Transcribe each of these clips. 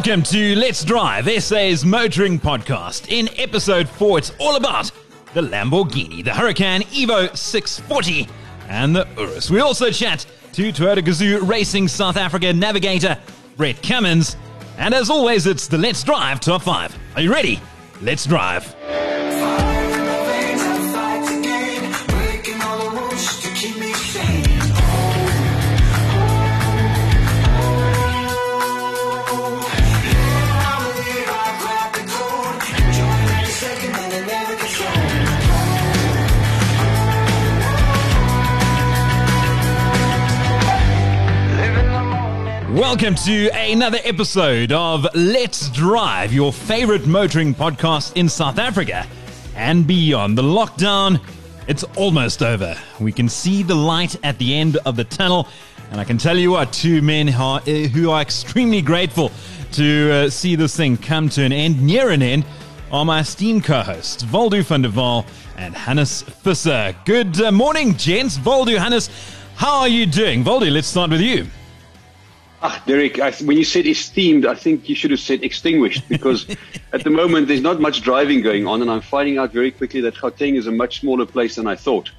Welcome to Let's Drive, SA's motoring podcast. In episode 4, it's all about the Lamborghini, the Huracan Evo 640, and the Urus. We also chat to Toyota Gazoo Racing South Africa navigator Brett Cummings. And as always, it's the Let's Drive Top 5. Are you ready? Let's drive. Welcome to another episode of Let's Drive, your favorite motoring podcast in South Africa and beyond. The lockdown, it's almost over. We can see the light at the end of the tunnel, and I can tell you what, two men are, uh, who are extremely grateful to uh, see this thing come to an end, near an end, are my esteemed co-hosts, Waldo van der Waal and Hannes Visser. Good uh, morning, gents. Waldo, Hannes, how are you doing? Waldo, let's start with you. Ah, Derek, I, when you said esteemed, I think you should have said extinguished because at the moment there's not much driving going on, and I'm finding out very quickly that Gauteng is a much smaller place than I thought.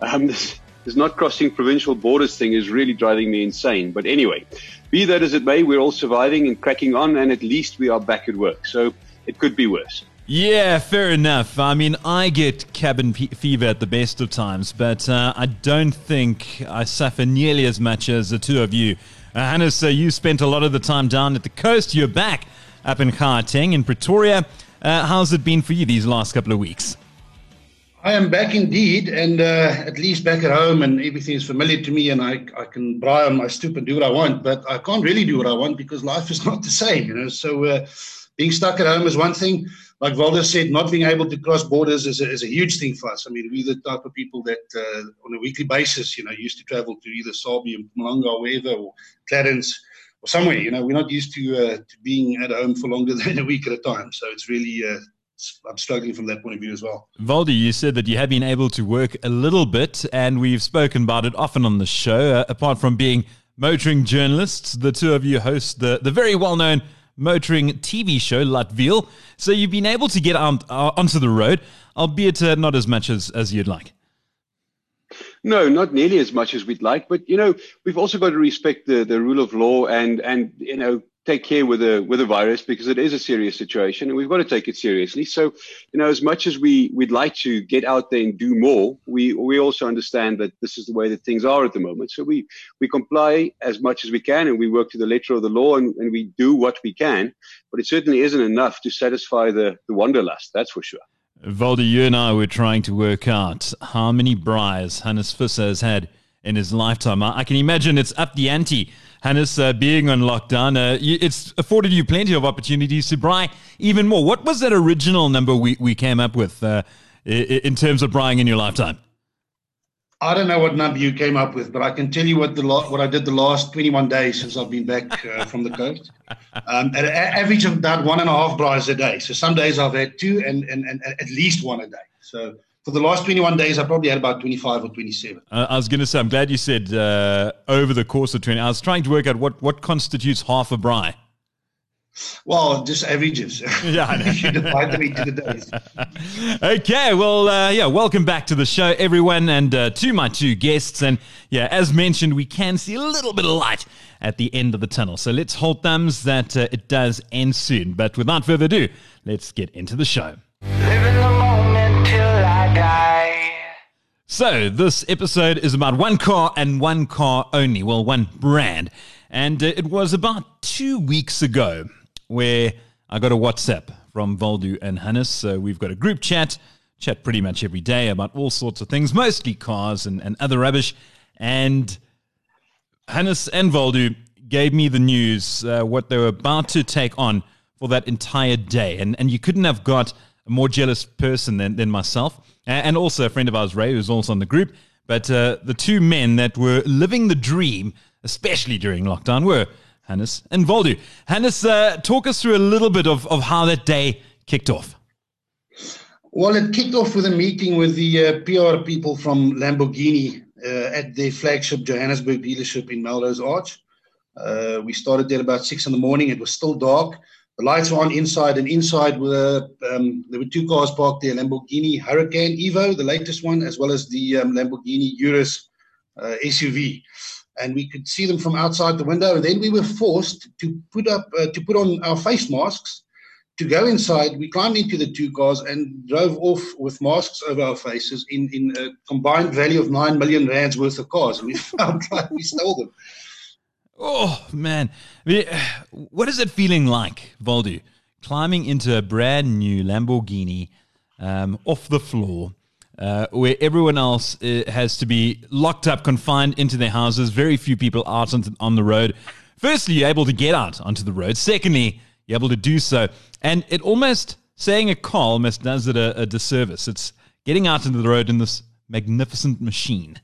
Um, this, this not crossing provincial borders thing is really driving me insane. But anyway, be that as it may, we're all surviving and cracking on, and at least we are back at work. So it could be worse. Yeah, fair enough. I mean, I get cabin fever at the best of times, but uh, I don't think I suffer nearly as much as the two of you. Uh, Hannes, uh, you spent a lot of the time down at the coast. You're back up in Gauteng in Pretoria. Uh, how's it been for you these last couple of weeks? I am back indeed, and uh, at least back at home, and everything is familiar to me, and I, I can braai on my stoop and do what I want, but I can't really do what I want because life is not the same, you know. So uh, being stuck at home is one thing like Walter said, not being able to cross borders is a, is a huge thing for us. I mean, we're the type of people that uh, on a weekly basis, you know, used to travel to either Sabie and Mpumalanga or wherever, or Clarens or somewhere. You know, we're not used to uh, to being at home for longer than a week at a time. So it's really. Uh, I'm struggling from that point of view as well. Valdi, you said that you have been able to work a little bit, and we've spoken about it often on the show. Uh, apart from being motoring journalists, the two of you host the, the very well known motoring TV show, Latville. So you've been able to get on, uh, onto the road, albeit uh, not as much as, as you'd like. No, not nearly as much as we'd like. But, you know, we've also got to respect the, the rule of law and, and, you know, take care with the with the virus because it is a serious situation and we've got to take it seriously. So, you know, as much as we we'd like to get out there and do more, we we also understand that this is the way that things are at the moment. So we we comply as much as we can and we work to the letter of the law and, and we do what we can. But it certainly isn't enough to satisfy the the wanderlust. That's for sure. Valdi, you and I were trying to work out how many braais Hannes Visser has had in his lifetime. I, I can imagine it's up the ante Hannes, uh, being on lockdown, uh, it's afforded you plenty of opportunities to braai even more. What was that original number we, we came up with uh, in terms of braaiing in your lifetime? I don't know what number you came up with, but I can tell you what the what I did the last 21 days since I've been back uh, from the coast. Um, at an average of about one and a half braais a day. So some days I've had two and, and, and at least one a day. So for the last 21 days, I probably had about 25 or 27. Uh, I was going to say, I'm glad you said uh, over the course of 20. I was trying to work out what, what constitutes half a braai. Well, just averages. Yeah, if you divide them into the days. okay, well, uh, yeah, welcome back to the show, everyone, and uh, to my two guests. And yeah, as mentioned, we can see a little bit of light at the end of the tunnel. So let's hold thumbs that uh, it does end soon. But without further ado, let's get into the show. So, this episode is about one car and one car only. Well, one brand. And uh, it was about two weeks ago where I got a WhatsApp from Waldo and Hannes. So, we've got a group chat, chat pretty much every day about all sorts of things, mostly cars and, and other rubbish. And Hannes and Waldo gave me the news, uh, what they were about to take on for that entire day. And, and you couldn't have got a more jealous person than, than myself and also a friend of ours, Ray, who's also on the group. But uh, the two men that were living the dream, especially during lockdown, were Hannes and Waldo. Hannes, uh, talk us through a little bit of, of how that day kicked off. Well, it kicked off with a meeting with the uh, PR people from Lamborghini uh, at their flagship Johannesburg dealership in Melrose Arch. Uh, we started there about six in the morning. It was still dark. The lights were on inside, and inside were um, there were two cars parked there: Lamborghini Huracan Evo, the latest one, as well as the um, Lamborghini Urus uh, SUV. And we could see them from outside the window. And then we were forced to put up uh, to put on our face masks to go inside. We climbed into the two cars and drove off with masks over our faces in in a combined value of nine million rands worth of cars. And we felt like we stole them. Oh man, what is it feeling like, Waldo, climbing into a brand new Lamborghini um, off the floor, uh, where everyone else uh, has to be locked up, confined into their houses? Very few people out on, on the road. Firstly, you're able to get out onto the road. Secondly, you're able to do so, and it almost saying a car almost does it a, a disservice. It's getting out into the road in this magnificent machine.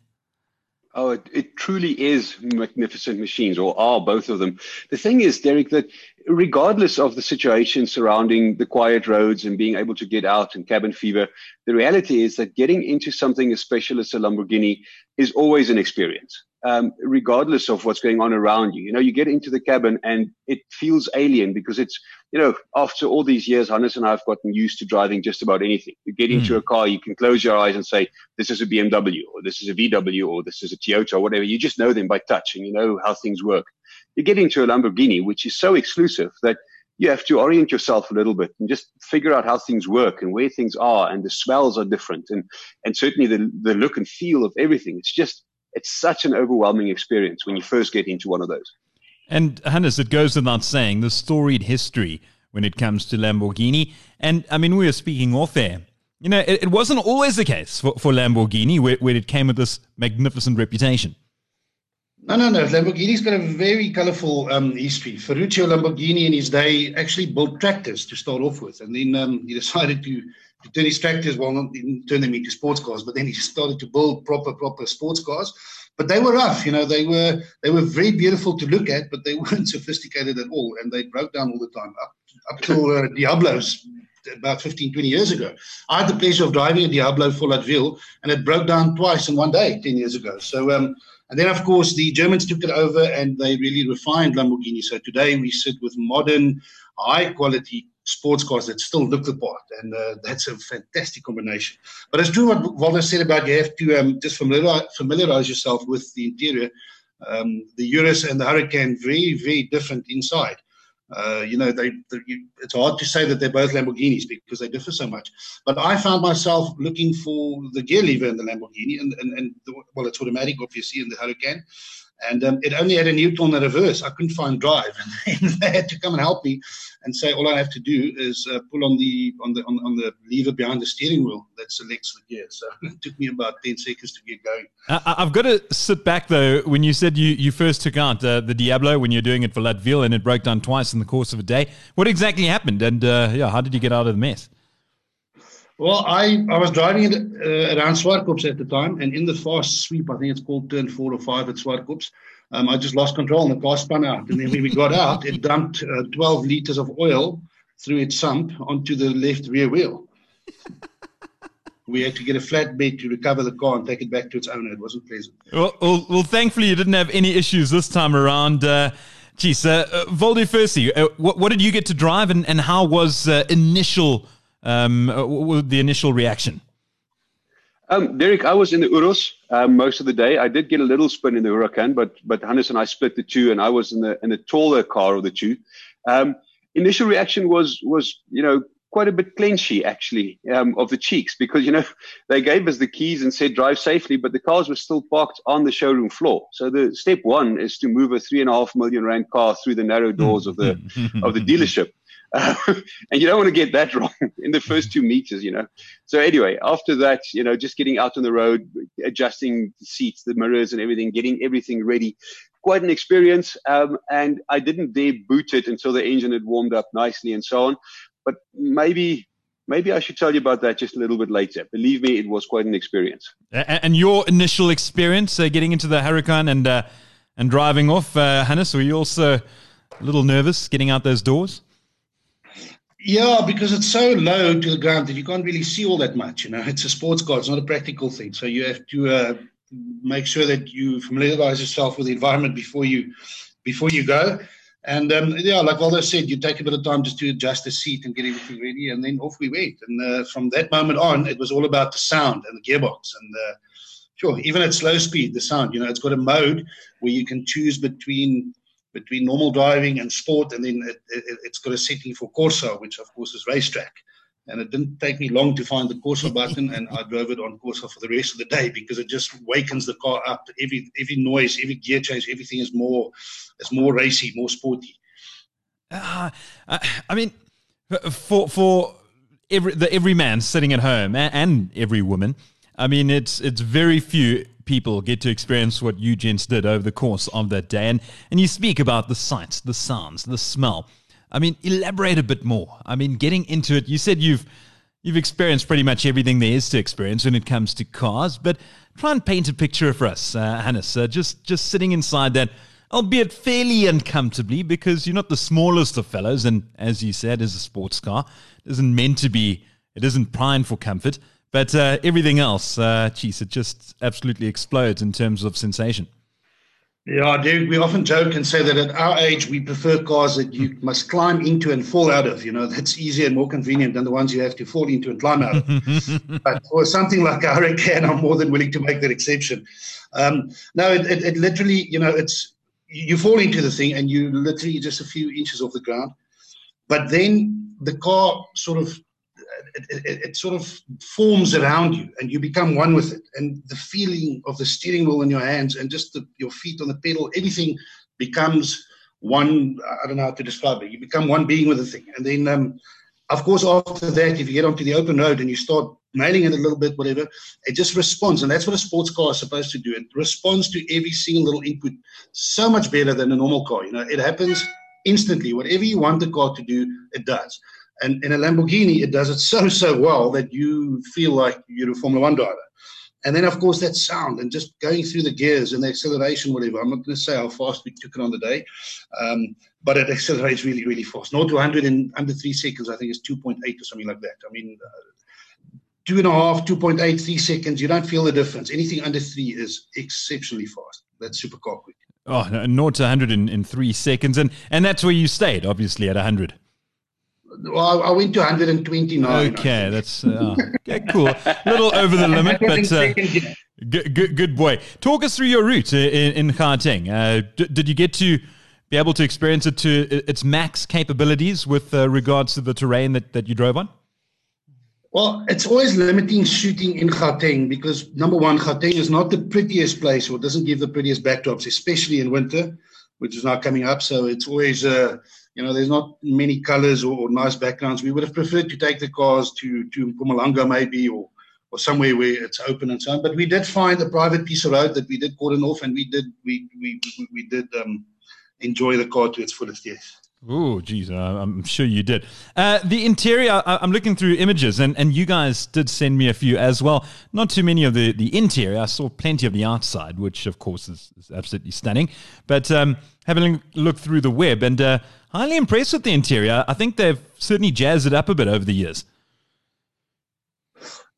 Oh, it, it, truly is magnificent machines, or are both of them. The thing is, Derek, that regardless of the situation surrounding the quiet roads and being able to get out and cabin fever, the reality is that getting into something as special as a Lamborghini is always an experience um, regardless of what's going on around you. You know, you get into the cabin and it feels alien because it's, you know, after all these years, Hannes and I have gotten used to driving just about anything. You get into mm. a car, you can close your eyes and say, this is a BMW or this is a VW or this is a Toyota or whatever. You just know them by touch and you know how things work. You get into a Lamborghini, which is so exclusive that you have to orient yourself a little bit and just figure out how things work and where things are and the smells are different and and certainly the the look and feel of everything it's just it's such an overwhelming experience when you first get into one of those. And Hannes, it goes without saying the storied history when it comes to Lamborghini. And I mean, we were speaking off air. You know, it, it wasn't always the case for, for Lamborghini where, where it came with this magnificent reputation. No, no, no. Lamborghini's got a very colorful um, history. Ferruccio Lamborghini in his day actually built tractors to start off with. And then um, he decided to to turn his tractors, well, not turn them into sports cars, but then he started to build proper, proper sports cars. But they were rough, you know. They were they were very beautiful to look at, but they weren't sophisticated at all, and they broke down all the time. Up up till uh, Diablos about 15, 20 years ago. I had the pleasure of driving a Diablo for Latville, and it broke down twice in one day 10 years ago. So, um, and then, of course, the Germans took it over and they really refined Lamborghini. So today we sit with modern, high quality sports cars that still look the part, and uh, that's a fantastic combination. But it's true what Walter said about you have to um, just familiarize, familiarize yourself with the interior. Um, the Urus and the Hurricane very, very different inside. Uh, you know, they, they, it's hard to say that they're both Lamborghinis because they differ so much. But I found myself looking for the gear lever in the Lamborghini, and, and, and the, well, it's automatic, obviously, in the Huracan and um, it only had a neutral and reverse. I couldn't find drive, and they had to come and help me and say all I have to do is uh, pull on the on the on, on, the lever behind the steering wheel that selects the gear. So it took me about ten seconds to get going. I've got to sit back though. When you said you, you first took out uh, the Diablo when you're doing it for Latville and it broke down twice in the course of a day, what exactly happened? And uh, yeah, how did you get out of the mess? Well, I, I was driving uh, around Swartkops at the time, and in the fast sweep, I think it's called turn four or five at Swartkops, um, I just lost control and the car spun out. And then when we got out, it dumped uh, 12 liters of oil through its sump onto the left rear wheel. we had to get a flatbed to recover the car and take it back to its owner. It wasn't pleasant. Well, well, well thankfully, you didn't have any issues this time around. Uh, geez, uh, uh, Waldo uh, what, what, did you get to drive and, and how was uh, initial um, uh, the initial reaction? Um, Derek, I was in the Urus um, most of the day. I did get a little spin in the Huracan, but but Hannes and I split the two, and I was in the in the taller car of the two. Um, initial reaction was was you know quite a bit clenchy actually um, of the cheeks because you know they gave us the keys and said drive safely, but the cars were still parked on the showroom floor. So the step one is to move a three and a half million rand car through the narrow doors of the of the dealership. Uh, and you don't want to get that wrong in the first two meters, you know. So anyway, after that, you know, just getting out on the road, adjusting the seats, the mirrors, and everything, getting everything ready. Quite an experience. Um, and I didn't dare boot it until the engine had warmed up nicely and so on. But maybe maybe I should tell you about that just a little bit later. Believe me, it was quite an experience. And your initial experience uh, getting into the Huracan and uh, and driving off, uh, Hannes, were you also a little nervous getting out those doors? Yeah, because it's so low to the ground that you can't really see all that much. You know, it's a sports car; it's not a practical thing. So you have to uh, make sure that you familiarize yourself with the environment before you before you go. And um, yeah, like Waldo said, you take a bit of time just to adjust the seat and get everything ready, and then off we went. And uh, from that moment on, it was all about the sound and the gearbox. And uh, sure, even at slow speed, the sound, you know, it's got a mode where you can choose between between normal driving and sport, and then it, it, it's got a setting for Corsa, which of course is racetrack. And it didn't take me long to find the Corsa button, and I drove it on Corsa for the rest of the day because it just wakens the car up. Every every noise, every gear change, everything is more is more racy, more sporty. Uh, I mean, for for every the every man sitting at home and every woman, I mean, it's it's very few people get to experience what you gents did over the course of that day, and and you speak about the sights, the sounds, the smell. I mean, elaborate a bit more. I mean, getting into it, you said you've you've experienced pretty much everything there is to experience when it comes to cars, but try and paint a picture for us, uh, Hannes. Uh, just just sitting inside that, albeit fairly uncomfortably, because you're not the smallest of fellows, and as you said, as a sports car, it isn't meant to be. It isn't primed for comfort, but uh, everything else, uh, geez, it just absolutely explodes in terms of sensation. Yeah, Derek, we often joke and say that at our age, we prefer cars that you must climb into and fall out of. You know, that's easier and more convenient than the ones you have to fall into and climb out of. but for something like our Hurricane, I'm more than willing to make that exception. Um, no, it, it, it, literally, you know, it's you fall into the thing and you literally just a few inches off the ground. But then the car sort of it, it, it, sort of forms around you and you become one with it. And the feeling of the steering wheel in your hands and just the, your feet on the pedal, everything becomes one. I don't know how to describe it. You become one being with the thing. And then, um, of course, after that, if you get onto the open road and you start nailing it a little bit, whatever, it just responds. And that's what a sports car is supposed to do. It responds to every single little input so much better than a normal car. You know, it happens instantly. Whatever you want the car to do, it does. And in a Lamborghini, it does it so, so well that you feel like you're a Formula One driver. And then, of course, that sound and just going through the gears and the acceleration, whatever. I'm not going to say how fast we took it on the day, um, but it accelerates really, really fast. 0 to 100 in under three seconds, I think it's 2.8 or something like that. I mean, uh, two and a half, 2.8, three seconds, you don't feel the difference. Anything under three is exceptionally fast. That's supercar quick. Oh, 0 to 100 in, in three seconds. And, and that's where you stayed, obviously, at 100. Well, I went to 129. Okay, that's uh, okay, cool. A little over the limit, but uh, good, good, good boy. Talk us through your route in, in Gauteng. Uh, d- did you get to be able to experience it to its max capabilities with uh, regards to the terrain that, that you drove on? Well, it's always limiting shooting in Gauteng because number one, Gauteng is not the prettiest place or doesn't give the prettiest backdrops, especially in winter, which is now coming up. So it's always uh, you know, there's not many colors or, or, nice backgrounds. We would have preferred to take the cars to to Mpumalanga maybe or or somewhere where it's open and so on. But we did find a private piece of road that we did cordon off, and we did we we we, we did um, enjoy the car to its fullest. Yes. Oh, geez, I'm sure you did. Uh, the interior, I, am looking through images, and, and you guys did send me a few as well. Not too many of the, the interior. I saw plenty of the outside, which, of course, is, is absolutely stunning. But um, having a look through the web, and uh, highly impressed with the interior. I think they've certainly jazzed it up a bit over the years.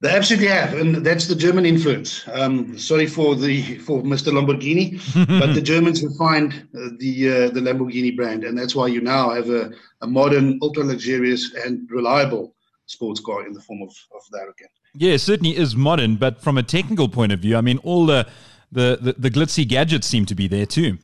They absolutely have, and that's the German influence. Um, sorry for the for Mr. Lamborghini, but the Germans refined uh, the uh, the Lamborghini brand, and that's why you now have a, a modern, ultra luxurious, and reliable sports car in the form of, of the Hurricane. Yeah, it certainly is modern, but from a technical point of view, I mean, all the the, the, the glitzy gadgets seem to be there too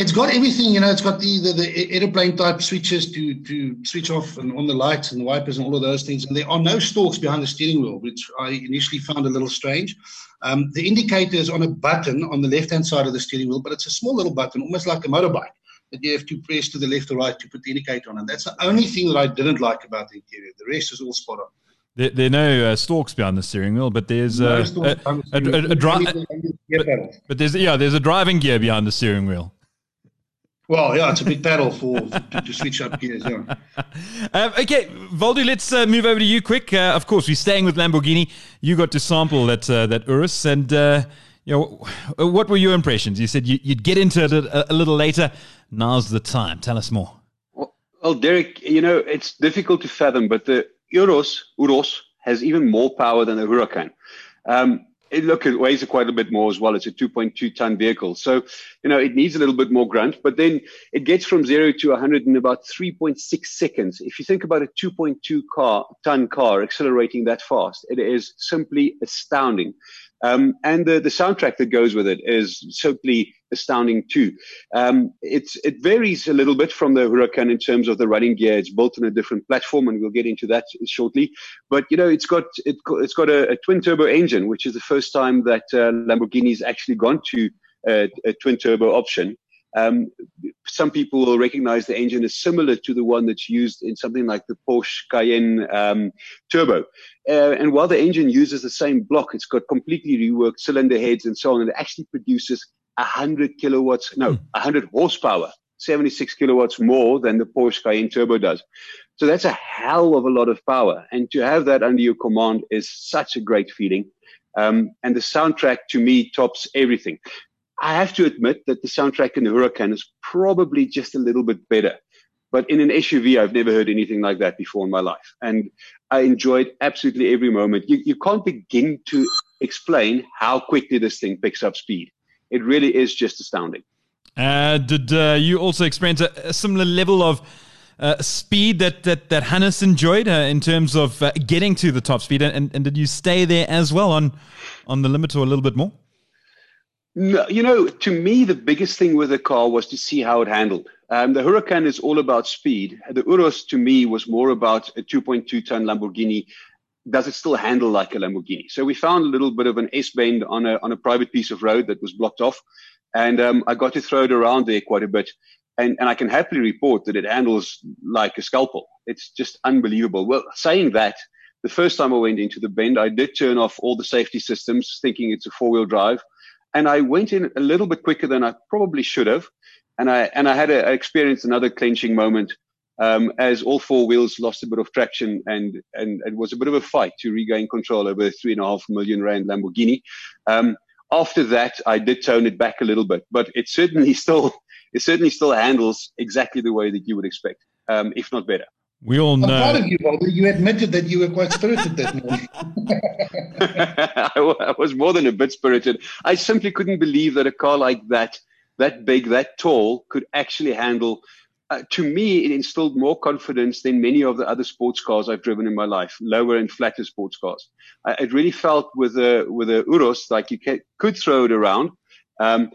it's got everything, you know. It's got the, the, the aeroplane type switches to to switch off and on the lights and the wipers and all of those things. And there are no stalks behind the steering wheel, which I initially found a little strange. Um, the indicator is on a button on the left hand side of the steering wheel, but it's a small little button, almost like a motorbike, that you have to press to the left or right to put the indicator on. And that's the only thing that I didn't like about the interior. The rest is all spot on. There, there are no uh, stalks behind the steering wheel, but there's uh, no a, a, a, a, a dri- but, but there's yeah, there's a driving gear behind the steering wheel. Well, yeah, it's a big battle for to, to switch up gears. Yeah. Um, okay, Waldo, let's uh, move over to you quick. Uh, of course, we're staying with Lamborghini. You got to sample that uh, that Urus, and uh, you know, what were your impressions? You said you, would get into it a, a, little later. Now's the time. Tell us more. Well, well, Derek, you know it's difficult to fathom, but the Urus Urus has even more power than the Huracan. Um, it, look, it weighs quite a bit more as well. It's a 2.2 ton vehicle. So, you know, it needs a little bit more grunt, but then it gets from zero to 100 in about 3.6 seconds. If you think about a 2.2 car, ton car accelerating that fast, it is simply astounding. Um, and the, the soundtrack that goes with it is simply astounding too. Um, it's, it varies a little bit from the Huracan in terms of the running gear. It's built on a different platform, and we'll get into that shortly. But you know, it's got it, has got a, a, twin turbo engine, which is the first time that uh, Lamborghini's actually gone to a, a twin turbo option. Um, some people will recognize the engine is similar to the one that's used in something like the Porsche Cayenne um, Turbo. Uh, and while the engine uses the same block, it's got completely reworked cylinder heads and so on. And it actually produces 100 kilowatts, no, 100 hmm. horsepower, 76 kilowatts more than the Porsche Cayenne Turbo does. So that's a hell of a lot of power. And to have that under your command is such a great feeling. Um, and the soundtrack to me tops everything. I have to admit that the soundtrack in the Huracan is probably just a little bit better. But in an SUV, I've never heard anything like that before in my life. And I enjoyed absolutely every moment. You, you can't begin to explain how quickly this thing picks up speed. It really is just astounding. Uh, did uh, you also experience a, a similar level of uh, speed that, that, that Hannes enjoyed uh, in terms of uh, getting to the top speed? And, and did you stay there as well on, on the limit or a little bit more? No, you know, to me, the biggest thing with the car was to see how it handled. Um, the Huracan is all about speed. The Urus, to me, was more about a 2.2 ton Lamborghini. Does it still handle like a Lamborghini? So we found a little bit of an S bend on a on a private piece of road that was blocked off, and um, I got to throw it around there quite a bit. And, and I can happily report that it handles like a scalpel. It's just unbelievable. Well, saying that, the first time I went into the bend, I did turn off all the safety systems, thinking it's a four wheel drive and I went in a little bit quicker than I probably should have, and I and I had a, I experienced another clenching moment um, as all four wheels lost a bit of traction, and and it was a bit of a fight to regain control over a three and a half million rand Lamborghini. Um, after that, I did tone it back a little bit, but it certainly still it certainly still handles exactly the way that you would expect, um, if not better. We all know. I'm proud of you, Bobby. You admitted that you were quite spirited that morning. I was more than a bit spirited. I simply couldn't believe that a car like that, that big, that tall, could actually handle. Uh, to me, it instilled more confidence than many of the other sports cars I've driven in my life, lower and flatter sports cars. I, it really felt with a with a Urus like you can, could throw it around. Um,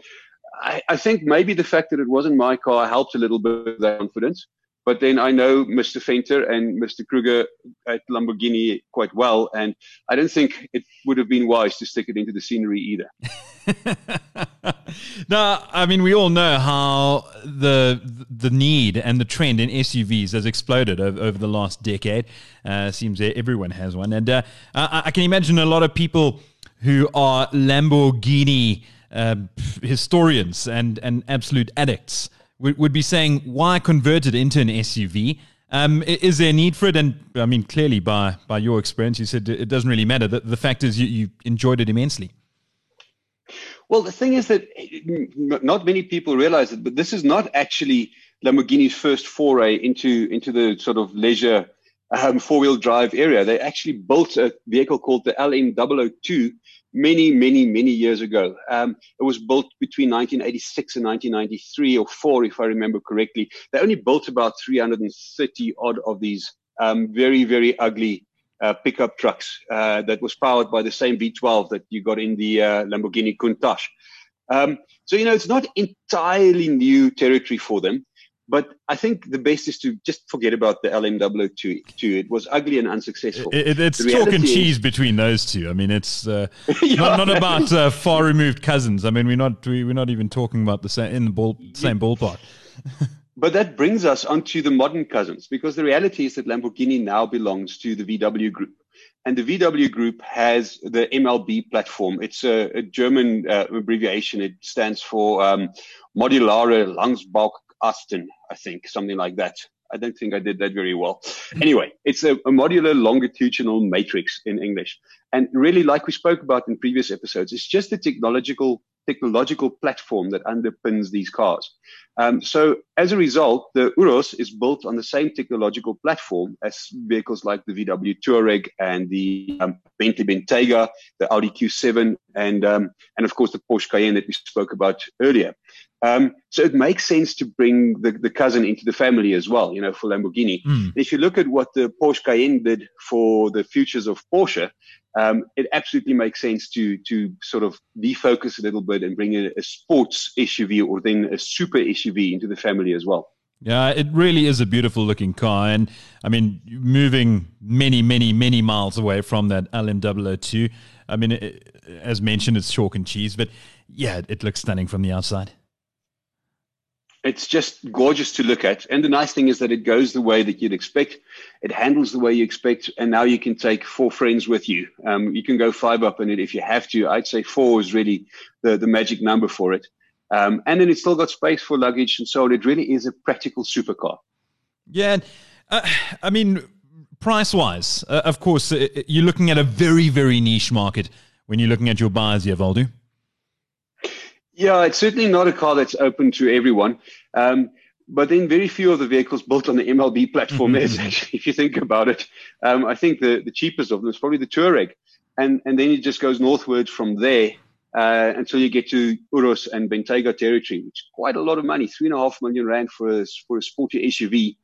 I, I, think maybe the fact that it wasn't my car helped a little bit with that confidence. But then I know Mr. Venter and Mr. Kruger at Lamborghini quite well, and I don't think it would have been wise to stick it into the scenery either. now, I mean, we all know how the the need and the trend in SUVs has exploded over, over the last decade. Uh, seems everyone has one, and uh, I, I, can imagine a lot of people who are Lamborghini uh, historians and and absolute addicts would, would be saying, why convert it into an SUV? Um, is there a need for it? And I mean, clearly, by by your experience, you said it doesn't really matter. The, the fact is, you, you enjoyed it immensely. Well, the thing is that not many people realize it, but this is not actually Lamborghini's first foray into into the sort of leisure um, four wheel drive area. They actually built a vehicle called the LM002 many, many, many years ago. Um, it was built between 1986 and 1993 or four, if I remember correctly. They only built about 330 odd of these um, very, very ugly uh, pickup trucks uh, that was powered by the same V12 that you got in the uh, Lamborghini Countach. Um, so, you know, it's not entirely new territory for them. But I think the best is to just forget about the LM002. It was ugly and unsuccessful. It, it, it's chalk and cheese is, between those two. I mean, it's uh, yeah. not, not, about uh, far removed cousins. I mean, we're not we, are not even talking about the same in the ball, same yeah. ballpark. but that brings us onto the modern cousins because the reality is that Lamborghini now belongs to the VW Group. And the VW Group has the MLB platform. It's a, a German uh, abbreviation. It stands for um, Modulare Langbaug Austin, I think, something like that. I don't think I did that very well. Anyway, it's a, a, modular longitudinal matrix in English. And really, like we spoke about in previous episodes, it's just a technological technological platform that underpins these cars. Um, so as a result, the Urus is built on the same technological platform as vehicles like the VW Touareg and the um, Bentley Bentayga, the Audi Q7, and um, and of course the Porsche Cayenne that we spoke about earlier. Um, so it makes sense to bring the, the cousin into the family as well, you know, for Lamborghini. Mm. If you look at what the Porsche Cayenne did for the futures of Porsche, um, it absolutely makes sense to to sort of defocus a little bit and bring a, a sports SUV or then a super SUV into the family as well. Yeah, it really is a beautiful looking car. And I mean, moving many, many, many miles away from that LM002. I mean, it, as mentioned, it's chalk and cheese, but yeah, it looks stunning from the outside it's just gorgeous to look at. And the nice thing is that it goes the way that you'd expect. It handles the way you expect. And now you can take four friends with you. Um, you can go five up in it if you have to. I'd say four is really the, the magic number for it. Um, and then it's still got space for luggage and so on. It really is a practical supercar. Yeah. Uh, I mean, price wise, uh, of course, uh, you're looking at a very, very niche market when you're looking at your buyers here, Waldo. Yeah, it's certainly not a car that's open to everyone. Um, but then very few of the vehicles built on the MLB platform mm-hmm. is actually, if you think about it. Um, I think the, the cheapest of them is probably the Touareg. And, and then it just goes northwards from there uh, until you get to Urus and Bentayga territory, which is quite a lot of money, three and a half million rand for a, for a sporty SUV.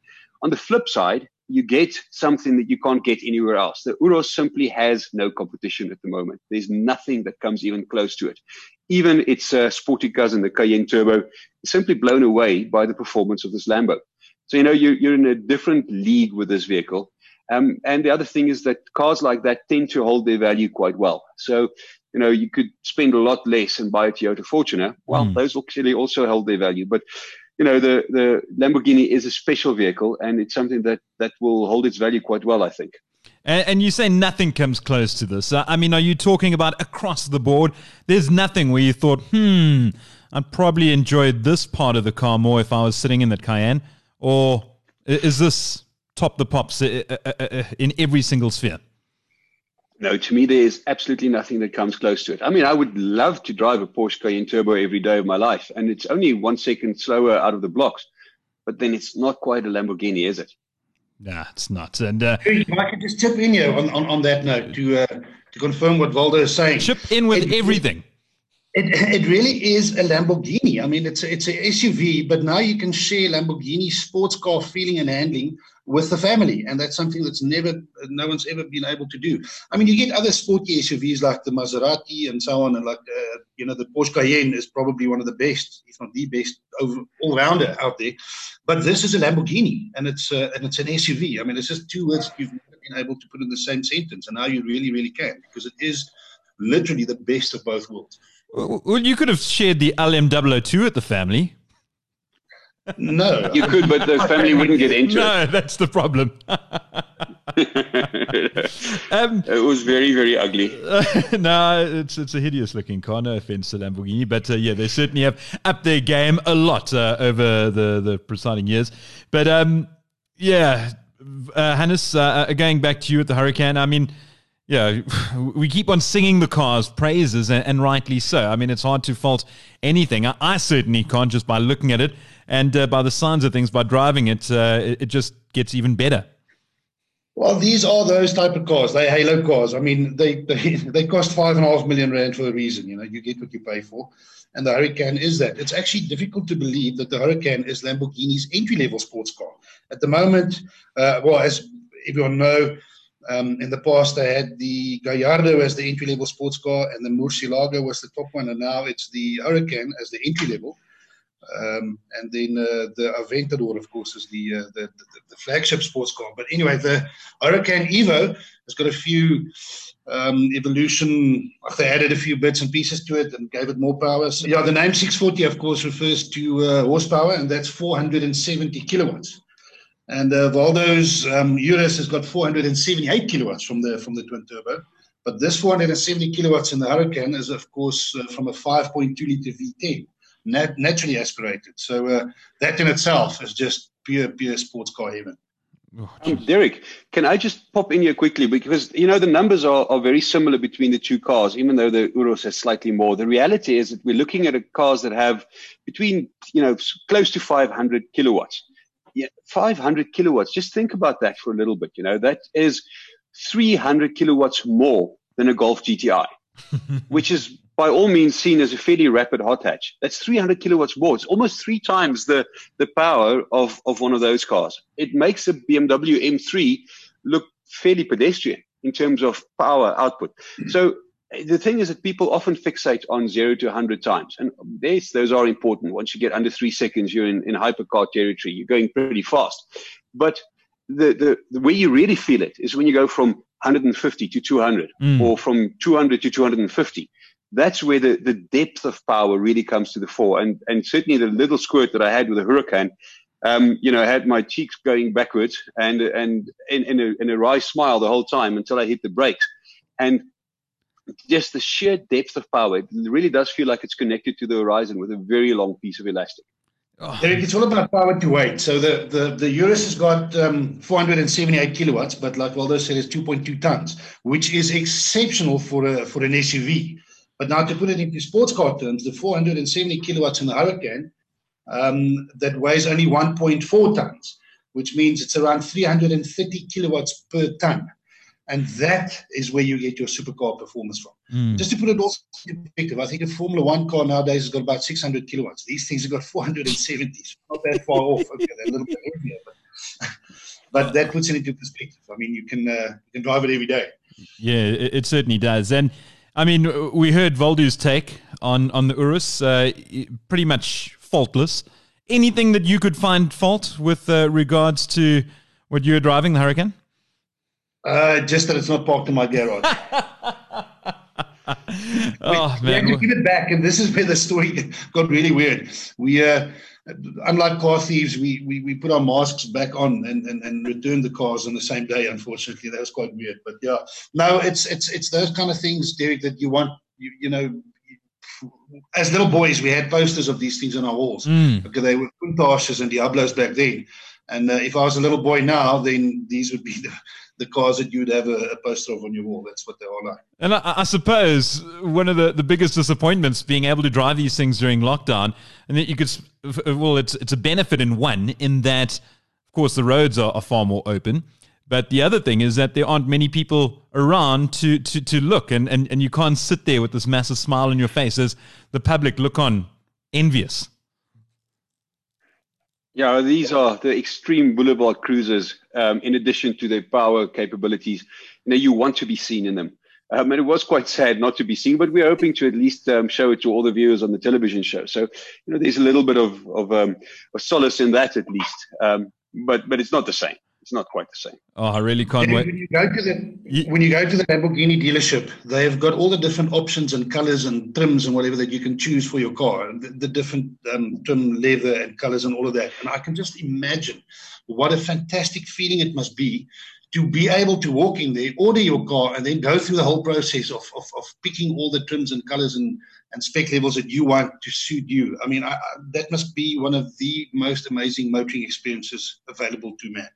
On the flip side, you get something that you can't get anywhere else. The Urus simply has no competition at the moment. There's nothing that comes even close to it even its uh, sporty cousin, the Cayenne Turbo, is simply blown away by the performance of this Lambo. So, you know, you're, you're in a different league with this vehicle. Um, and the other thing is that cars like that tend to hold their value quite well. So, you know, you could spend a lot less and buy a Toyota Fortuner. Well, mm. those actually also hold their value. But, you know, the, the Lamborghini is a special vehicle and it's something that, that will hold its value quite well, I think. And, and, you say nothing comes close to this. I mean, are you talking about across the board? There's nothing where you thought, hmm, I'd probably enjoy this part of the car more if I was sitting in that Cayenne? Or is this top the pops in every single sphere? No, to me, there is absolutely nothing that comes close to it. I mean, I would love to drive a Porsche Cayenne Turbo every day of my life, and it's only one second slower out of the blocks. But then it's not quite a Lamborghini, is it? Nah, it's not. And uh, if I could just chip in here on, on, on that note to uh, to confirm what Waldo is saying. Chip in with it, everything. It, it really is a Lamborghini. I mean, it's a, it's an SUV, but now you can share Lamborghini sports car feeling and handling with the family, and that's something that's never, no one's ever been able to do. I mean, you get other sporty SUVs like the Maserati and so on, and like uh, you know, the Porsche Cayenne is probably one of the best, if not the best, all rounder out there. But this is a Lamborghini, and it's uh, and it's an SUV. I mean, it's just two words you've never been able to put in the same sentence, and now you really, really can because it is literally the best of both worlds. Well, you could have shared the LM002 at the family. No, you could, but the family wouldn't get into no, it. No, that's the problem. um, it was very, very ugly. Uh, no, it's it's a hideous looking car. No offense to Lamborghini, but uh, yeah, they certainly have upped their game a lot uh, over the the preceding years. But um, yeah, uh, Hannes, uh, uh, going back to you at the Hurricane. I mean yeah, we keep on singing the car's praises, and, and, rightly so. I mean, it's hard to fault anything. I, I certainly can't just by looking at it, and uh, by the signs of things, by driving it, uh, it, it, just gets even better. Well, these are those type of cars. They're halo cars. I mean, they, they they cost five and a half million rand for a reason. You know, you get what you pay for, and the Hurricane is that. It's actually difficult to believe that the Hurricane is Lamborghini's entry level sports car at the moment. Uh, well, as everyone know um, in the past, they had the Gallardo as the entry level sports car, and the Murcielago was the top one, and now it's the Hurricane as the entry level. Um, and then the Aventador, of course, is the, the, the, the flagship sports car. But anyway, the Huracan Evo has got a few um, evolution. They added a few bits and pieces to it and gave it more power. So, yeah, the name 640, of course, refers to uh, horsepower, and that's 470 kilowatts. And uh, Waldo's um, Urus has got 478 kilowatts from the from the twin turbo. But this 470 kilowatts in the Hurricane is, of course, uh, from a 5.2 liter V10, nat- naturally aspirated. So uh, that in itself is just pure, pure sports car heaven. Oh, um, Derek, can I just pop in here quickly because you know the numbers are, are very similar between the two cars, even though the Urus has slightly more. The reality is that we're looking at cars that have between you know close to 500 kilowatts. Yeah, 500 kilowatts. Just think about that for a little bit. You know that is 300 kilowatts more than a Golf GTI, which is by all means seen as a fairly rapid hot hatch. That's 300 kilowatts more. It's almost three times the, the power of, of one of those cars. It makes a BMW M3 look fairly pedestrian in terms of power output. So the thing is that people often fixate on zero to 100 times. And yes, those are important. Once you get under three seconds, you're in, in hypercar territory. You're going pretty fast. But the, the, the way you really feel it is when you go from 150 to 200 mm. or from 200 to 250 that's where the, the depth of power really comes to the fore. And, and certainly the little squirt that I had with the hurricane, um, you know, I had my cheeks going backwards and, and in, in, a, in a wry smile the whole time until I hit the brakes. And just the sheer depth of power, it really does feel like it's connected to the horizon with a very long piece of elastic. Oh. It's all about power to weight. So the, the, the Urus has got um, 478 kilowatts, but like Waldo said, it's 2.2 tons, which is exceptional for a, for an SUV. But now to put it into sports car terms, the 470 kilowatts in the Huracan um, that weighs only 1.4 tons, which means it's around 330 kilowatts per ton. And that is where you get your supercar performance from. Mm. Just to put it also in perspective, I think a Formula One car nowadays has got about 600 kilowatts. These things have got 470, so not that far off. Okay, they're a little bit heavier, but, but that puts it into perspective. I mean, you can uh, you can drive it every day. Yeah, it, it certainly does. And I mean, we heard Waldo's take on on the Urus, uh, pretty much faultless. Anything that you could find fault with uh, regards to what you were driving, the Hurricane? Uh, just that it's not parked in my garage. oh we, man, we had to give it back, and this is where the story got really weird. We uh, unlike car thieves, we, we, we put our masks back on and, and, and returned the cars on the same day. Unfortunately, that was quite weird. But yeah, no, it's it's it's those kind of things, Derek, that you want. You, you know, as little boys, we had posters of these things on our walls mm. because they were Countachs and Diablos back then. And uh, if I was a little boy now, then these would be the, the cars that you'd have a, a, poster of on your wall. That's what they are like. And I, I, suppose one of the, the biggest disappointments being able to drive these things during lockdown, and that you could, well, it's it's a benefit in one in that, of course, the roads are, are far more open. But the other thing is that there aren't many people around to, to, to look, and, and, and you can't sit there with this massive smile on your face as the public look on envious. Yeah, these are the extreme boulevard cruisers. Um, in addition to their power capabilities, you know, you want to be seen in them. Um, and it was quite sad not to be seen, but we're hoping to at least um, show it to all the viewers on the television show. So, you know, there's a little bit of of, um, of solace in that at least. Um, but but it's not the same it's not quite the same. Oh, I really can't and wait. When you go to the when you go to the Lamborghini dealership, they've got all the different options and colors and trims and whatever that you can choose for your car, the, the different um, trim, leather, and colors and all of that. And I can just imagine what a fantastic feeling it must be to be able to walk in there, order your car, and then go through the whole process of, of, of picking all the trims and colors and, and spec levels that you want to suit you. I mean, I, I, that must be one of the most amazing motoring experiences available to man.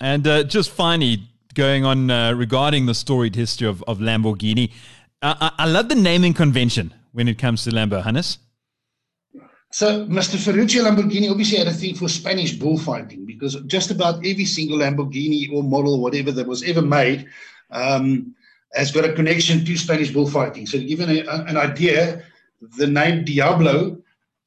And uh, just finally, going on uh, regarding the storied history of, of Lamborghini, I, I, love the naming convention when it comes to Lambo, Hannes. So, Mr. Ferruccio Lamborghini obviously had a thing for Spanish bullfighting because just about every single Lamborghini or model, whatever that was ever made, um, has got a connection to Spanish bullfighting. So, to give an, an idea, the name Diablo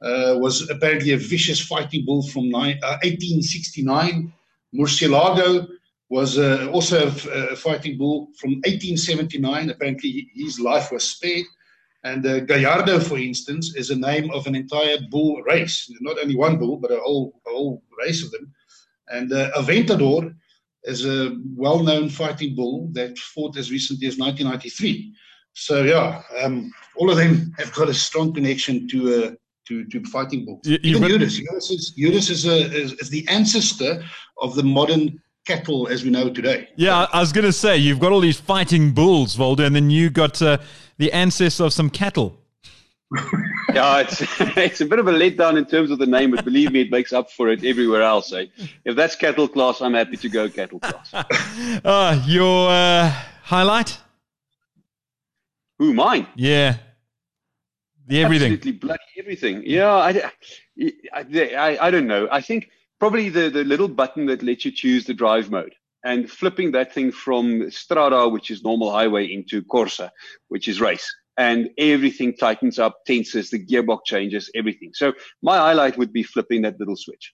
uh, was apparently a vicious fighting bull from nine, uh, 1869 Murcielago was uh, also a, a, fighting bull from 1879. Apparently, his life was spared. And uh, Gallardo, for instance, is a name of an entire bull race. Not only one bull, but a whole, a whole race of them. And uh, Aventador is a well known fighting bull that fought as recently as 1993. So, yeah, um, all of them have got a strong connection to uh, to, to fighting bulls. You, Even Urus. Urus, is, Urus is, a, is, is the ancestor of the modern cattle as we know today. Yeah, I was going to say, you've got all these fighting bulls, Waldo, and then you got uh, the ancestor of some cattle. yeah, it's it's a bit of a letdown in terms of the name, but believe me, it makes up for it everywhere else. Eh? If that's cattle class, I'm happy to go cattle class. uh, your uh, highlight? Who mine? Yeah, the everything. Absolutely bloody everything. Yeah, I, I, I, don't know. I think probably the the little button that lets you choose the drive mode and flipping that thing from Strada, which is normal highway, into Corsa, which is race and everything tightens up, tenses, the gearbox changes, everything. So my highlight would be flipping that little switch.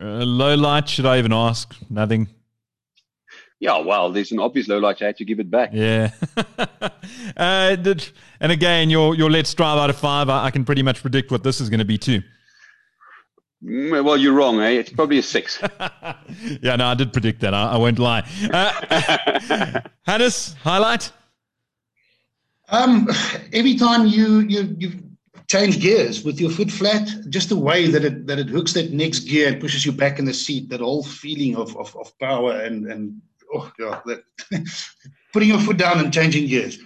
Uh, low light, should I even ask? Nothing. Yeah, well, there's an obvious low light. I had to give it back. Yeah. uh, did, and again, your your let's drive out of five. I, I can pretty much predict what this is going to be too. Mm, well, you're wrong, eh? It's probably a six. yeah, no, I did predict that. I, I won't lie. Uh, Hannes, highlight? Um, every time you you you change gears with your foot flat, just the way that it that it hooks that next gear and pushes you back in the seat, that whole feeling of of, of power and and oh god, that putting your foot down and changing gears.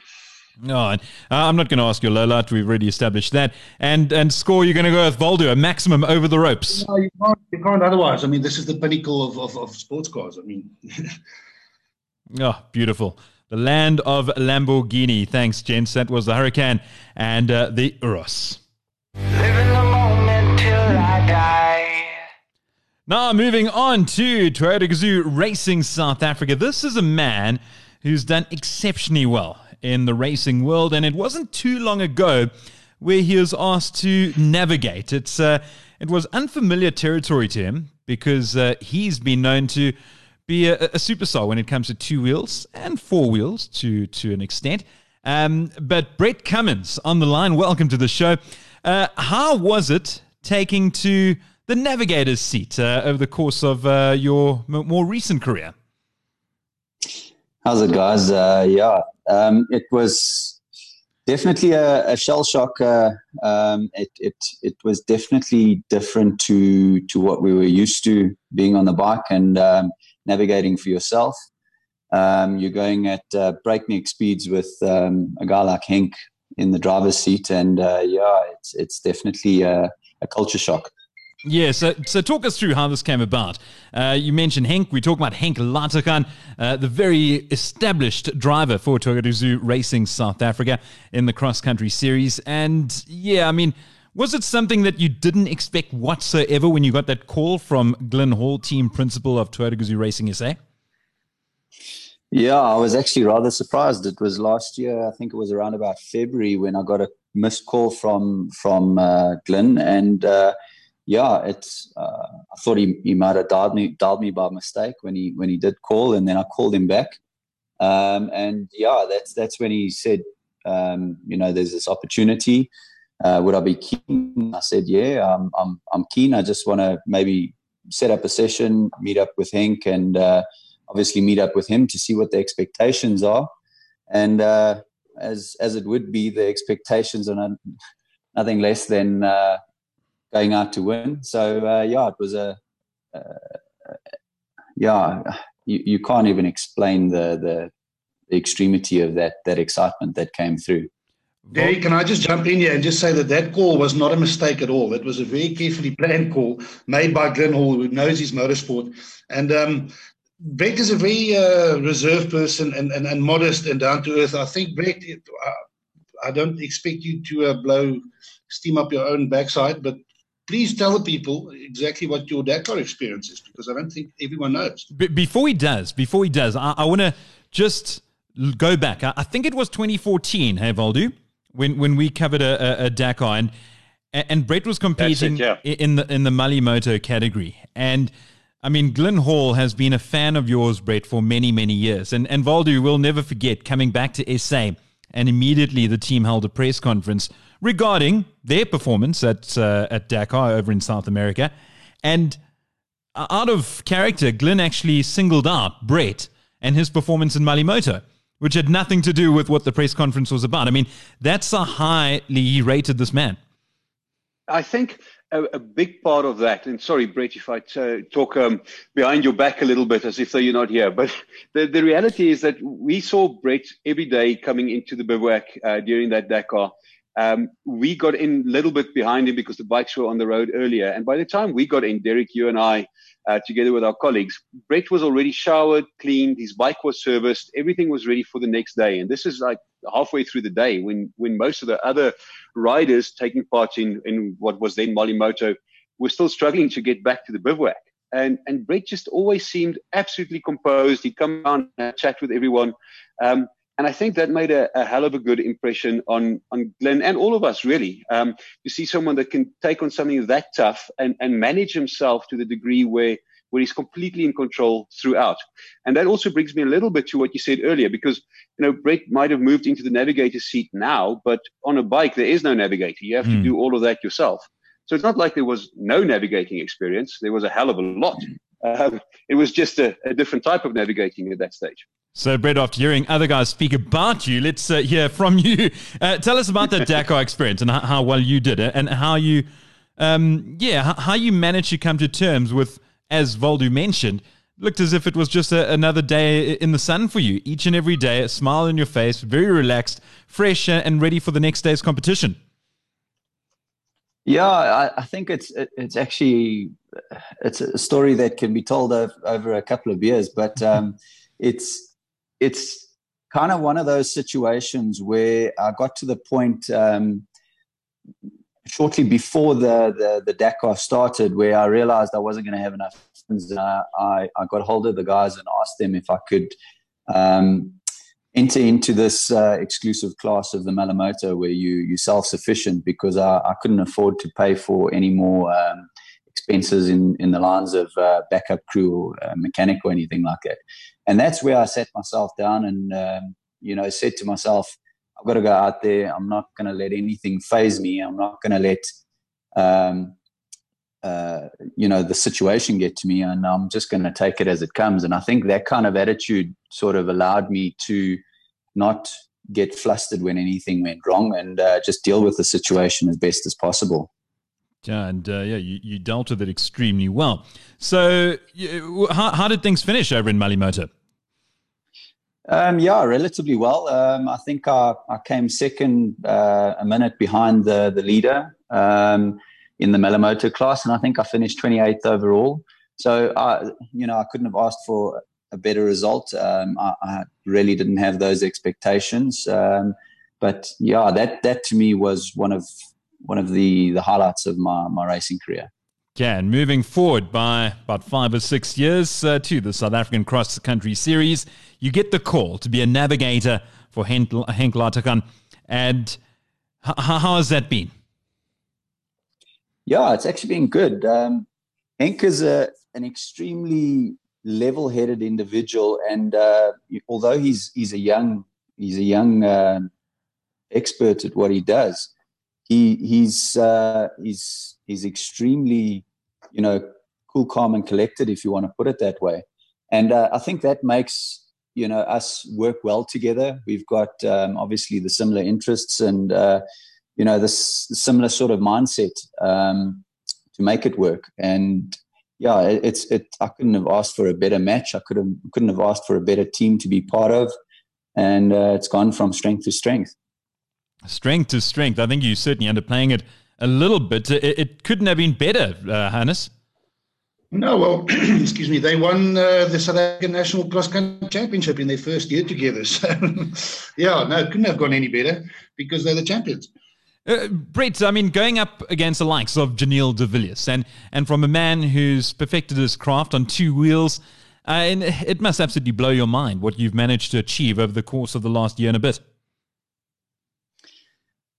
No, uh, I'm not going to ask you, Lola. We've already established that. And and score, you're going to go with Waldo, a maximum over the ropes. No, you can't. You can't otherwise. I mean, this is the pinnacle of, of, of sports cars. I mean. oh, beautiful the land of Lamborghini. Thanks, gents. That was the Huracán and uh, the Urus. Now, moving on to Toyota Gazoo Racing South Africa. This is a man who's done exceptionally well in the racing world, and it wasn't too long ago where he was asked to navigate. It's uh, it was unfamiliar territory to him because uh, he's been known to be a, a superstar when it comes to two wheels and four wheels to to an extent. Um, but Brett Cummings on the line, welcome to the show. Uh, how was it taking to the navigator's seat uh, over the course of uh, your m- more recent career? How's it, guys? Uh, yeah, um, it was definitely a, a shell shock. Uh, um, it, it it was definitely different to to what we were used to being on the bike, and um, navigating for yourself. Um, you're going at uh, breakneck speeds with um, a guy like in the driver's seat, and uh, yeah, it's it's definitely a, a, culture shock. Yeah, so, so talk us through how this came about. Uh, you mentioned Henk. We talk about Henk Lategan, uh, the very established driver for Toyota Gazoo Racing South Africa in the cross country series. And yeah, I mean, was it something that you didn't expect whatsoever when you got that call from Glyn Hall, team principal of Toyota Gazoo Racing SA? Yeah, I was actually rather surprised. It was last year, I think it was around about February when I got a missed call from from uh, Glyn, and uh, yeah, it's. Uh, I thought he, he might have dialed me dialed me by mistake when he when he did call, and then I called him back, um, and yeah, that's that's when he said, um, you know, there's this opportunity uh, would I be keen? I said, yeah, I'm, I'm, I'm keen. I just want to maybe set up a session, meet up with Henk, and uh, obviously meet up with him to see what the expectations are. And uh, as as it would be, the expectations are not, nothing less than uh, going out to win. So uh, yeah, it was a uh, yeah. You, you can't even explain the, the extremity of that that excitement that came through. Derek, can I just jump in here and just say that that call was not a mistake at all. It was a very carefully planned call made by Glyn Hall, who knows his motorsport. And um, Brett is a very uh, reserved person and, and, and modest and down to earth. I think, Brett, I don't expect you to uh, blow steam up your own backside, but please tell the people exactly what your Dakar experience is because I don't think everyone knows. B- before he does, before he does, I, I want to just go back. I, I, think it was 2014, hey, Waldo? when when we covered a, a, a Dakar and and Brett was competing it, yeah. in the in the Malle Moto category. And I mean, Glyn Hall has been a fan of yours, Brett, for many many years. And and Waldo will never forget coming back to SA, and immediately the team held a press conference regarding their performance at uh, at Dakar over in South America, and out of character, Glyn actually singled out Brett and his performance in Malle Moto which had nothing to do with what the press conference was about. I mean, that's how highly rated this man. I think a, a big part of that, and sorry, Brett, if I t- talk um, behind your back a little bit as if though you're not here, but the, the reality is that we saw Brett every day coming into the bivouac uh, during that Dakar. Um, we got in a little bit behind him because the bikes were on the road earlier. And by the time we got in, Derek, you and I, uh, together with our colleagues, Brett was already showered, cleaned, his bike was serviced, everything was ready for the next day. And this is like halfway through the day when, when most of the other riders taking part in, in what was then Moto were still struggling to get back to the bivouac. And, and Brett just always seemed absolutely composed. He'd come down and chat with everyone. Um, and I think that made a, a, hell of a good impression on, on Glyn and all of us, really. Um, to see someone that can take on something that tough and, and manage himself to the degree where, where he's completely in control throughout. And that also brings me a little bit to what you said earlier, because, you know, Brett might have moved into the navigator seat now, but on a bike, there is no navigator. You have mm. to hmm. do all of that yourself. So it's not like there was no navigating experience. There was a hell of a lot. Um, it was just a, a different type of navigating at that stage. So, Brett, after hearing other guys speak about you, let's uh, hear from you. Uh, tell us about the Dakar experience and how, how, well you did it, and how you, um, yeah, how you managed to come to terms with, as Waldo mentioned, looked as if it was just a, another day in the sun for you. Each and every day, a smile on your face, very relaxed, fresh, and ready for the next day's competition. Yeah, I, I think it's it, it's actually it's a story that can be told over, over a couple of years, but um, it's it's kind of one of those situations where I got to the point um, shortly before the, the, the Dakar started where I realized I wasn't going to have enough. I, I, I, got hold of the guys and asked them if I could um, enter into this uh, exclusive class of the Malle Moto where you, you're self sufficient because I, I couldn't afford to pay for any more. Um, expenses in, in the lines of uh, backup crew or uh, mechanic or anything like that and that's where I sat myself down and um, you know said to myself, I've got to go out there. I'm not going to let anything phase me. I'm not going to let um, uh, you know the situation get to me, and I'm just going to take it as it comes. And I think that kind of attitude sort of allowed me to not get flustered when anything went wrong and uh, just deal with the situation as best as possible. Yeah, and uh, yeah, you, you dealt with it extremely well. So, you, how, how did things finish over in Malle Moto? Um, yeah, relatively well. Um, I think I, I came second, uh, a minute behind the the leader um, in the Malle Moto class, and I think I finished 28th overall. So, I, you know, I couldn't have asked for a better result. Um, I, I, really didn't have those expectations, um, but yeah, that that to me was one of one of the the highlights of my my racing career. And moving forward by about five or six years uh, to the South African Cross Country Series, you get the call to be a navigator for Henk, Henk Lategan. And h- how has that been? Yeah, it's actually been good. Um, Henk is a, an extremely level-headed individual, and uh, although he's he's a young he's a young uh, expert at what he does, he he's uh, he's he's extremely you know cool, calm, and collected, if you want to put it that way. And uh, I think that makes you know us work well together. We've got um, obviously the similar interests and uh, you know this similar sort of mindset um, to make it work. And yeah, it, it's it. I couldn't have asked for a better match. I could have couldn't have asked for a better team to be part of. And uh, it's gone from strength to strength. Strength to strength. I think you're certainly underplaying it a little bit. It, it couldn't have been better, uh, Hannes. No, well, excuse me. They won uh, the South African National Cross Country Championship in their first year together. So, yeah, no, it couldn't have gone any better because they're the champions. Uh, Brett, I mean, going up against the likes of Giniel de Villiers and, and from a man who's perfected his craft on two wheels, uh, and it must absolutely blow your mind what you've managed to achieve over the course of the last year and a bit.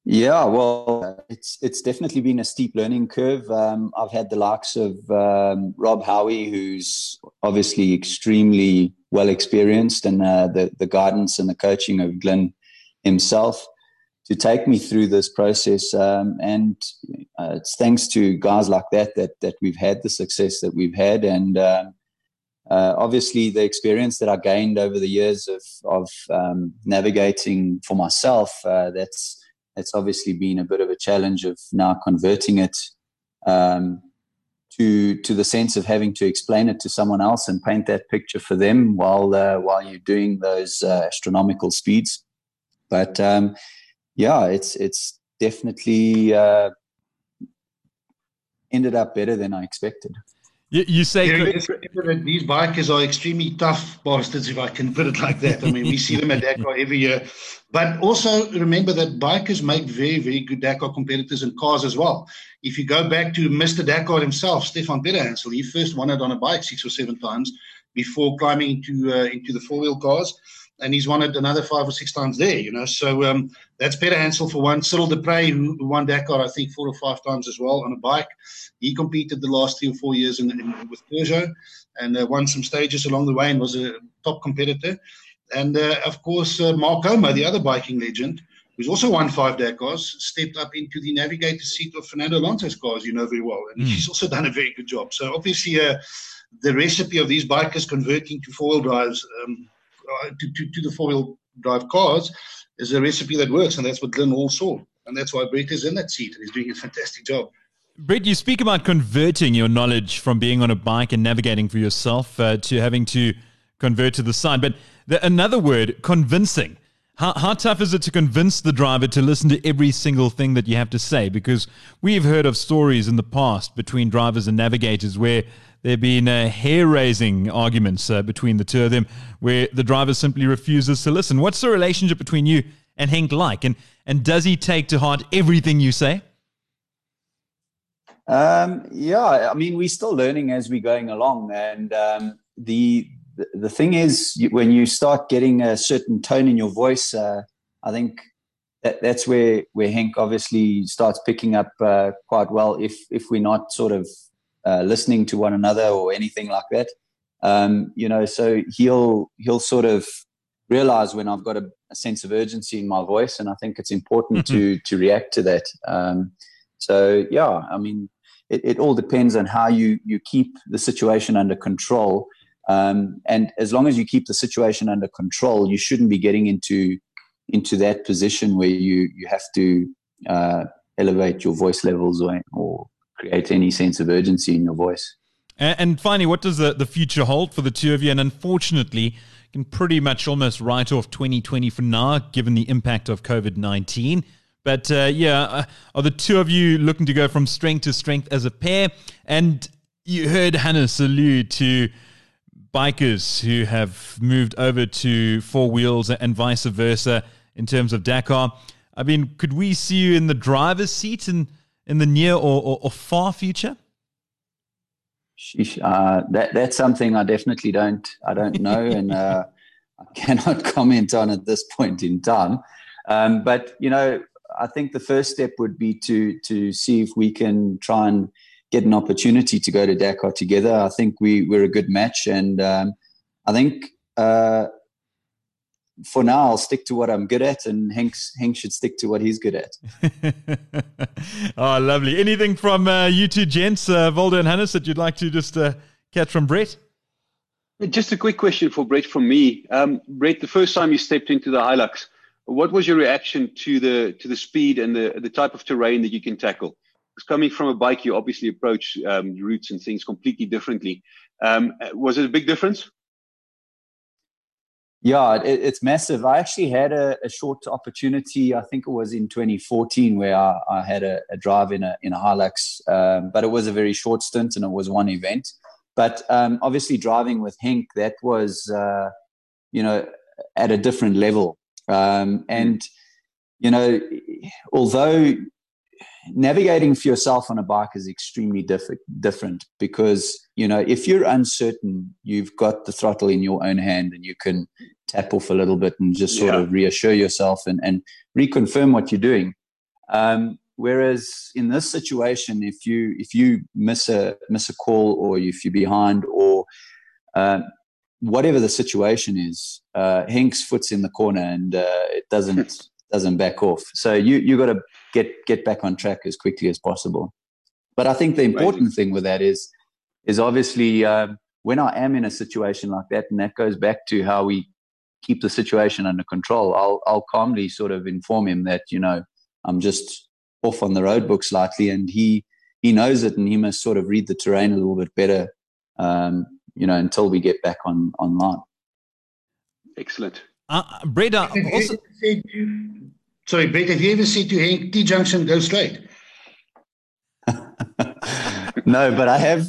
Yeah, well, it's it's definitely been a steep learning curve. Um, I've had the likes of um, Rob Howie, who's obviously extremely well experienced, and uh, the the guidance and the coaching of Glyn himself to take me through this process. Um, and uh, it's thanks to guys like that that that we've had the success that we've had, and um, uh, obviously the experience that I gained over the years of of um, navigating for myself. Uh, that's it's obviously been a bit of a challenge of now converting it um, to to the sense of having to explain it to someone else and paint that picture for them while uh, while you're doing those uh, astronomical speeds. But um, yeah, it's it's definitely uh, ended up better than I expected. You, you say yeah, these bikers are extremely tough bastards, if I can put it like that. I mean, we see them at Dakar every year. But also remember that bikers make very, very good Dakar competitors in cars as well. If you go back to Mr. Dakar himself, Stéphane Peterhansel, he first won it on a bike six or seven times before climbing into uh, into the four wheel cars and he's won it another five or six times there, you know. So um, that's Peterhansel for one. Cyril Despres, who won Dakar, I think, four or five times as well on a bike. He competed the last three or four years in, in, with Peugeot and uh, won some stages along the way and was a top competitor. And uh, of course, uh, Marc Coma, the other biking legend, who's also won five Dakars, stepped up into the navigator seat of Fernando Alonso's car, as you know very well. And mm. he's also done a very good job. So obviously, uh, the recipe of these bikers converting to four wheel drives. Um, uh, to, to, to the four wheel drive cars is a recipe that works, and that's what Glyn Hall saw, and that's why Brett is in that seat and he's doing a fantastic job. Brett, you speak about converting your knowledge from being on a bike and navigating for yourself uh, to having to convert to the side. But the, another word, convincing. How, how tough is it to convince the driver to listen to every single thing that you have to say? Because we've heard of stories in the past between drivers and navigators where there have been uh, hair raising arguments uh, between the two of them where the driver simply refuses to listen. What's the relationship between you and Hank like? And, and does he take to heart everything you say? Um, yeah, I mean, we're still learning as we're going along. And um, the, the thing is, when you start getting a certain tone in your voice, uh, I think that, that's where where Henk obviously starts picking up uh, quite well. If if we're not sort of uh, listening to one another or anything like that. Um, you know, so he'll he'll sort of realize when I've got a, a sense of urgency in my voice, and I think it's important mm-hmm. to to react to that. Um, so yeah, I mean, it, it, all depends on how you you keep the situation under control. Um, and as long as you keep the situation under control, you shouldn't be getting into into that position where you you have to uh, elevate your voice levels or, or create any sense of urgency in your voice. And, finally, what does the, the future hold for the two of you? And unfortunately, you can pretty much almost write off 2020 for now, given the impact of COVID 19. But uh, yeah, uh, are the two of you looking to go from strength to strength as a pair? And you heard Hannes allude to bikers who have moved over to four wheels and vice versa in terms of Dakar. I mean, could we see you in the driver's seat and in the near or, or, or far future? Uh, that that's something I definitely don't I don't know and uh, I cannot comment on at this point in time. Um, but you know, I think the first step would be to to see if we can try and get an opportunity to go to Dakar together. I think we we're a good match, and um, I think uh, for now, I'll stick to what I'm good at, and Henk Henk should stick to what he's good at. oh, lovely. Anything from uh, you two gents, uh, Waldo and Hannes, that you'd like to just uh, catch from Brett? Just a quick question for Brett from me. Um, Brett, the first time you stepped into the Hilux, what was your reaction to the to the speed and the the type of terrain that you can tackle? Because coming from a bike, you obviously approach um, routes and things completely differently. Um, was it a big difference? Yeah, it, it's massive. I actually had a, a, short opportunity. I think it was in 2014 where I, I had a, a, drive in a in a Hilux, um, but it was a very short stint and it was one event. But um, obviously, driving with Henk, that was uh, you know at a different level. Um, and you know, although navigating for yourself on a bike is extremely diff- different because you know if you're uncertain you've got the throttle in your own hand and you can tap off a little bit and just sort yeah. of reassure yourself and, and reconfirm what you're doing um, whereas in this situation if you if you miss a miss a call or if you're behind or uh, whatever the situation is uh, Henk's foot's in the corner and uh, it doesn't doesn't back off so you you got to get get back on track as quickly as possible. But I think the important thing with that is is obviously um, when I am in a situation like that, and that goes back to how we keep the situation under control. I'll I'll calmly sort of inform him that you know I'm just off on the road book slightly, and he he knows it, and he must sort of read the terrain a little bit better. Um, you know, until we get back on online. Excellent. Uh, Breda, also Sorry, Brett, have you ever said to Hank, T junction, go straight? no, but I have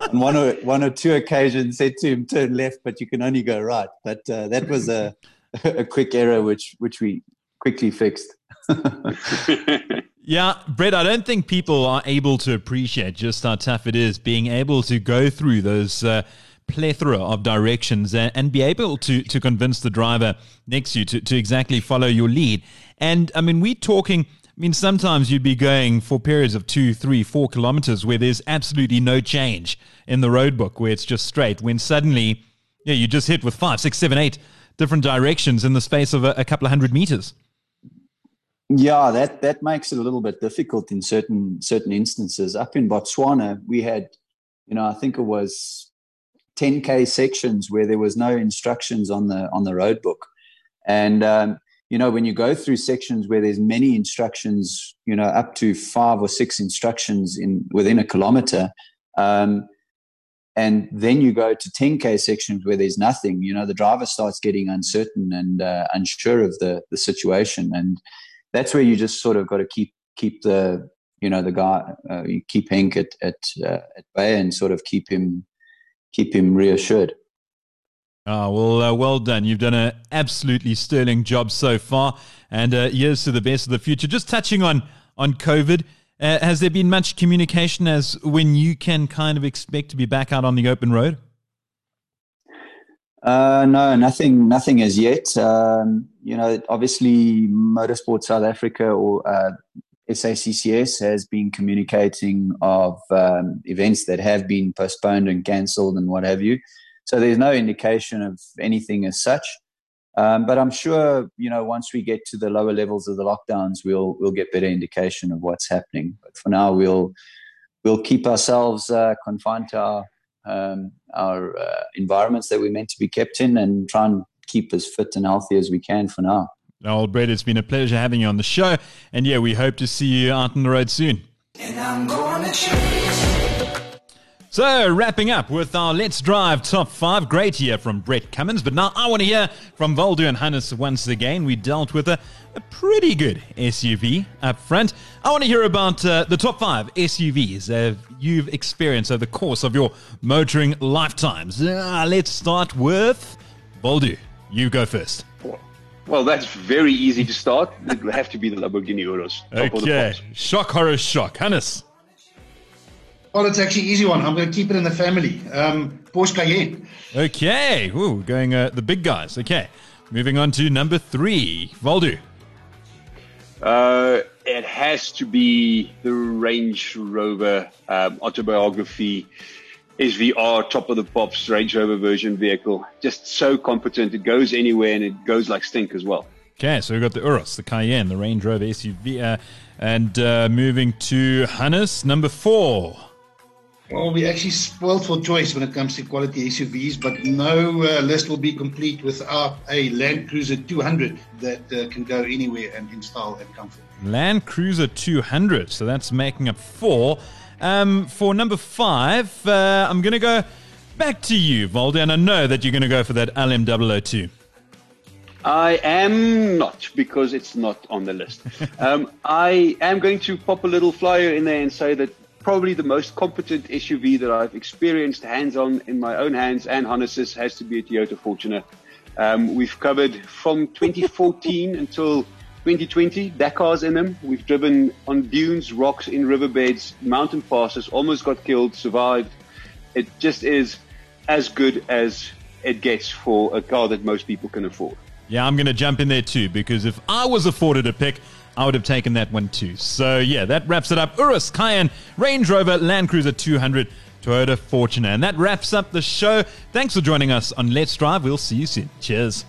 on one or one or two occasions said to him, turn left, but you can only go right. But uh, that was a, a quick error which which we quickly fixed. yeah, Brett, I don't think people are able to appreciate just how tough it is being able to go through those. Uh, plethora of directions and, and, be able to to convince the driver next to you to, to exactly follow your lead. And I mean, we're talking. I mean, sometimes you'd be going for periods of two, three, four kilometers where there's absolutely no change in the road book, where it's just straight. When suddenly, yeah, you just hit with five, six, seven, eight different directions in the space of a, a couple of hundred meters. Yeah, that that makes it a little bit difficult in certain certain instances. Up in Botswana, we had, you know, I think it was 10k sections where there was no instructions on the on the road book, and um, you know when you go through sections where there's many instructions, you know, up to five or six instructions in within a kilometer. Um, and then you go to 10k sections where there's nothing you know the driver starts getting uncertain and uh, unsure of the the situation and that's where you just sort of got to keep keep the you know the guy uh, keep Hank at at, uh, at bay and sort of keep him keep him reassured. Oh, well, uh, well done. You've done an absolutely sterling job so far. And uh, here's to the best of the future. Just touching on, on COVID, uh, has there been much communication as when you can kind of expect to be back out on the open road? Uh, no, nothing, nothing as yet. Um, you know, obviously, Motorsport South Africa or uh, SACCS has been communicating of um, events that have been postponed and cancelled and what have you. So there's no indication of anything as such. Um, but I'm sure, you know, once we get to the lower levels of the lockdowns, we'll we'll get better indication of what's happening. But for now, we'll we'll keep ourselves uh, confined to our um, our uh, environments that we're meant to be kept in and try and keep as fit and healthy as we can for now. Old Brett, it's been a pleasure having you on the show. And yeah, we hope to see you out on the road soon. So, wrapping up with our Let's Drive top five. Great here from Brett Cummings. But now I want to hear from Waldo and Hannes once again. We dealt with a, a pretty good SUV up front. I want to hear about uh, the top five SUVs uh, you've experienced over the course of your motoring lifetimes. Uh, let's start with Waldo. You go first. Well, that's very easy to start. It will have to be the Lamborghini Urus. Okay. Shock, horror, shock. Hannes. Well, it's actually easy one. I'm going to keep it in the family. Um, Porsche Cayenne. Okay. Ooh, going uh, the big guys. Okay. Moving on to number three. Waldo. Uh, it has to be the Range Rover um, autobiography SVR top of the pops Range Rover version vehicle. Just so competent. It goes anywhere and it goes like stink as well. Okay, so we've got the Urus, the Cayenne, the Range Rover SUV, uh, and uh, moving to Hannes, number four. Well, we actually spoiled for choice when it comes to quality SUVs, but no uh, list will be complete without a Land Cruiser 200 that uh, can go anywhere and install and comfort. Land Cruiser 200, so that's making up four. Um, for number five, uh, I'm going to go back to you, Waldo, and I know that you're going to go for that LM002. I am not because it's not on the list. um, I am going to pop a little flyer in there and say that probably the most competent SUV that I've experienced hands on in my own hands and Hannes's has to be a Toyota Fortuner. Um, we've covered from 2014 until 2020 Dakars in them. We've driven on dunes, rocks, in riverbeds, mountain passes, almost got killed, survived. It just is as good as it gets for a car that most people can afford. Yeah, I'm going to jump in there too because if I was afforded a pick, I would have taken that one too. So yeah, that wraps it up. Urus, Cayenne, Range Rover, Land Cruiser 200, Toyota Fortuner. And that wraps up the show. Thanks for joining us on Let's Drive. We'll see you soon. Cheers.